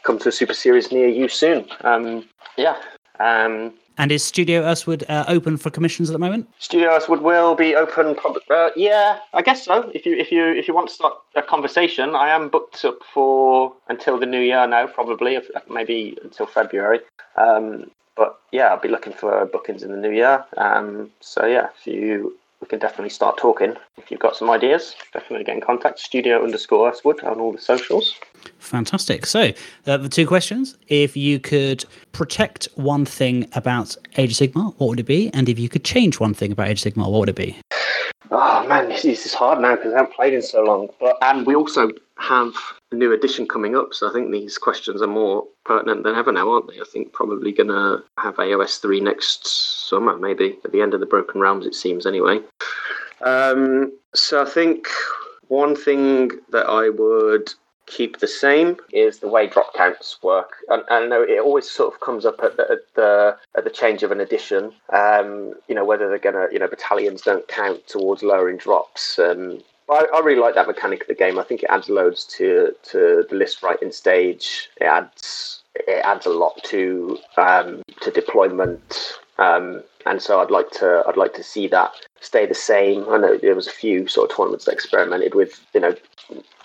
come to a super series near you soon. Um, yeah. Um, and is Studio Urswood uh, open for commissions at the moment? Studio Urswood will be open. Uh, yeah, I guess so. If you if you if you want to start a conversation, I am booked up for until the new year now, probably maybe until February. Um, but yeah, I'll be looking for bookings in the new year. Um, so yeah, if you we can definitely start talking. If you've got some ideas, definitely get in contact. Studio underscore Urswood on all the socials. Fantastic. So, uh, the two questions. If you could protect one thing about Age of Sigmar, what would it be? And if you could change one thing about Age of Sigmar, what would it be? Oh man, this is hard now because I haven't played in so long. But and we also have new edition coming up, so I think these questions are more pertinent than ever now, aren't they? I think probably going to have AOS three next summer, maybe at the end of the Broken Realms, it seems anyway. Um, so I think one thing that I would keep the same is the way drop counts work. And, and I know it always sort of comes up at the at the, at the change of an edition. Um, you know whether they're gonna you know battalions don't count towards lowering drops. Um, I, I, really like that mechanic of the game. I think it adds loads to to the list writing stage. It adds it adds a lot to um, to deployment. Um, and so I'd like to I'd like to see that stay the same. I know there was a few sort of tournaments that experimented with you know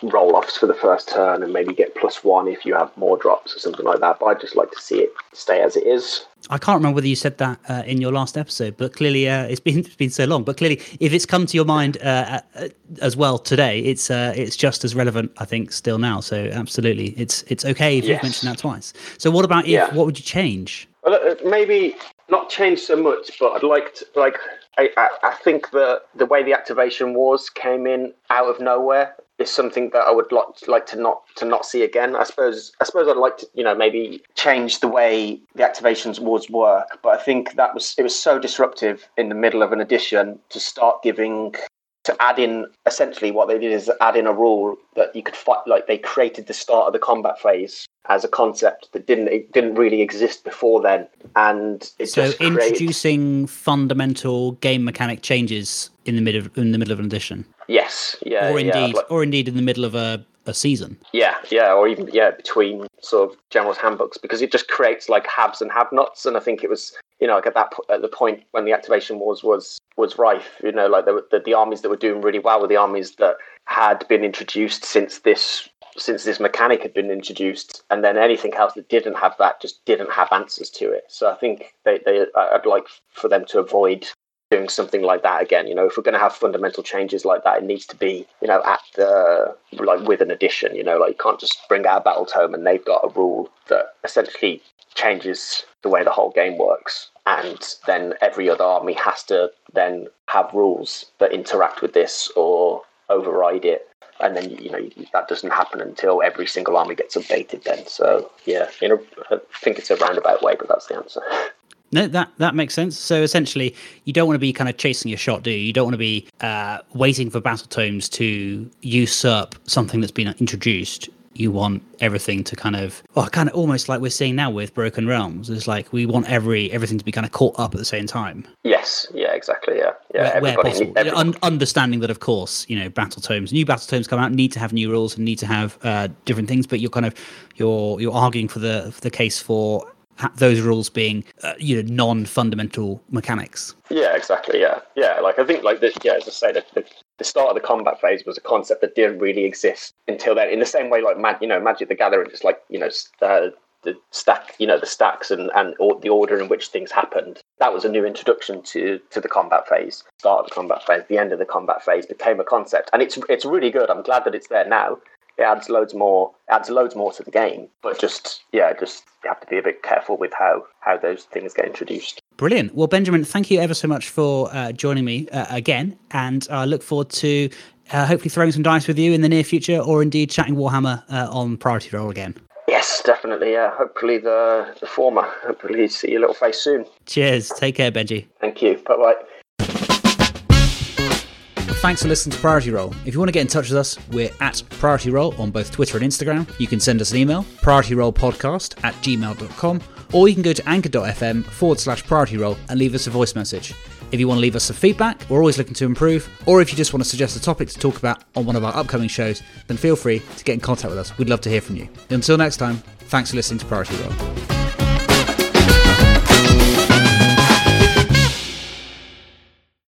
roll offs for the first turn and maybe get plus one if you have more drops or something like that. But I'd just like to see it stay as it is. I can't remember whether you said that uh, in your last episode, but clearly uh, it's been it's been so long. But clearly, if it's come to your mind uh, uh as well today, it's uh, it's just as relevant, I think, still now. So absolutely, it's it's okay if yes. you've mentioned that twice. So what about if? Yeah. What would you change? Well, uh, maybe not change so much, but I'd like to like. I, I, I think that the way the activation wars came in out of nowhere is something that I would like like to not to not see again. I suppose I suppose I'd like to you know maybe change the way the activations wars work, but I think that was it was so disruptive in the middle of an edition to start giving to add in essentially what they did is add in a rule that you could fight like they created the start of the combat phase as a concept that didn't it didn't really exist before then and so introducing fundamental game mechanic changes in the middle in the middle of an edition yes yeah or indeed yeah, like, or indeed in the middle of a a season. Yeah, yeah, or even yeah, between sort of general's handbooks because it just creates like haves and have-nots, and I think it was you know like at that at the point when the activation wars was was rife, you know, like the, the the armies that were doing really well were the armies that had been introduced since this since this mechanic had been introduced, and then anything else that didn't have that just didn't have answers to it. So I think they, they I'd like for them to avoid doing something like that again. You know, if we're going to have fundamental changes like that, it needs to be, you know, at the like with an addition. You know, like you can't just bring out battle tome and they've got a rule that essentially changes the way the whole game works. And then every other army has to then have rules that interact with this or override it. And then you know that doesn't happen until every single army gets updated. Then, so yeah, you know, I think it's a roundabout way, but that's the answer. No, that that makes sense. So essentially, you don't want to be kind of chasing your shot, do you? You don't want to be uh, waiting for battle tomes to usurp something that's been introduced. You want everything to kind of, well, kind of almost like we're seeing now with Broken Realms. It's like we want every everything to be kind of caught up at the same time. Yes. Yeah. Exactly. Yeah. Yeah. Where, where possible. Un- understanding that, of course, you know, battle tomes, new battle tomes come out, need to have new rules and need to have uh, different things. But you're kind of you're you're arguing for the for the case for those rules being uh, you know non-fundamental mechanics. Yeah exactly yeah. Yeah like i think like the, yeah as i say the, the, the, start of the combat phase was a concept that didn't really exist until then in the same way like mag, you know magic the gathering just like you know uh, the stack you know the stacks and and or the order in which things happened. That was a new introduction to to the combat phase start of the combat phase the end of the combat phase became a concept. And it's it's really good. I'm glad that it's there now it adds loads more adds loads more to the game but just yeah just you have to be a bit careful with how how those things get introduced. Brilliant. Well benjamin thank you ever so much for uh, joining me uh, again and i look forward to uh, hopefully throwing some dice with you in the near future or indeed chatting warhammer uh, on priority roll again. Yes definitely yeah. Hopefully the the former. Hopefully see your little face soon. Cheers. Take care benji. Thank you. Bye bye Thanks for listening to Priority Roll. If you want to get in touch with us, we're at Priority Roll on both Twitter and Instagram. You can send us an email, priorityrollpodcast at gmail.com, or you can go to anchor.fm forward slash priority roll and leave us a voice message. If you want to leave us some feedback, we're always looking to improve, or if you just want to suggest a topic to talk about on one of our upcoming shows, then feel free to get in contact with us. We'd love to hear from you. Until next time, thanks for listening to Priority Roll.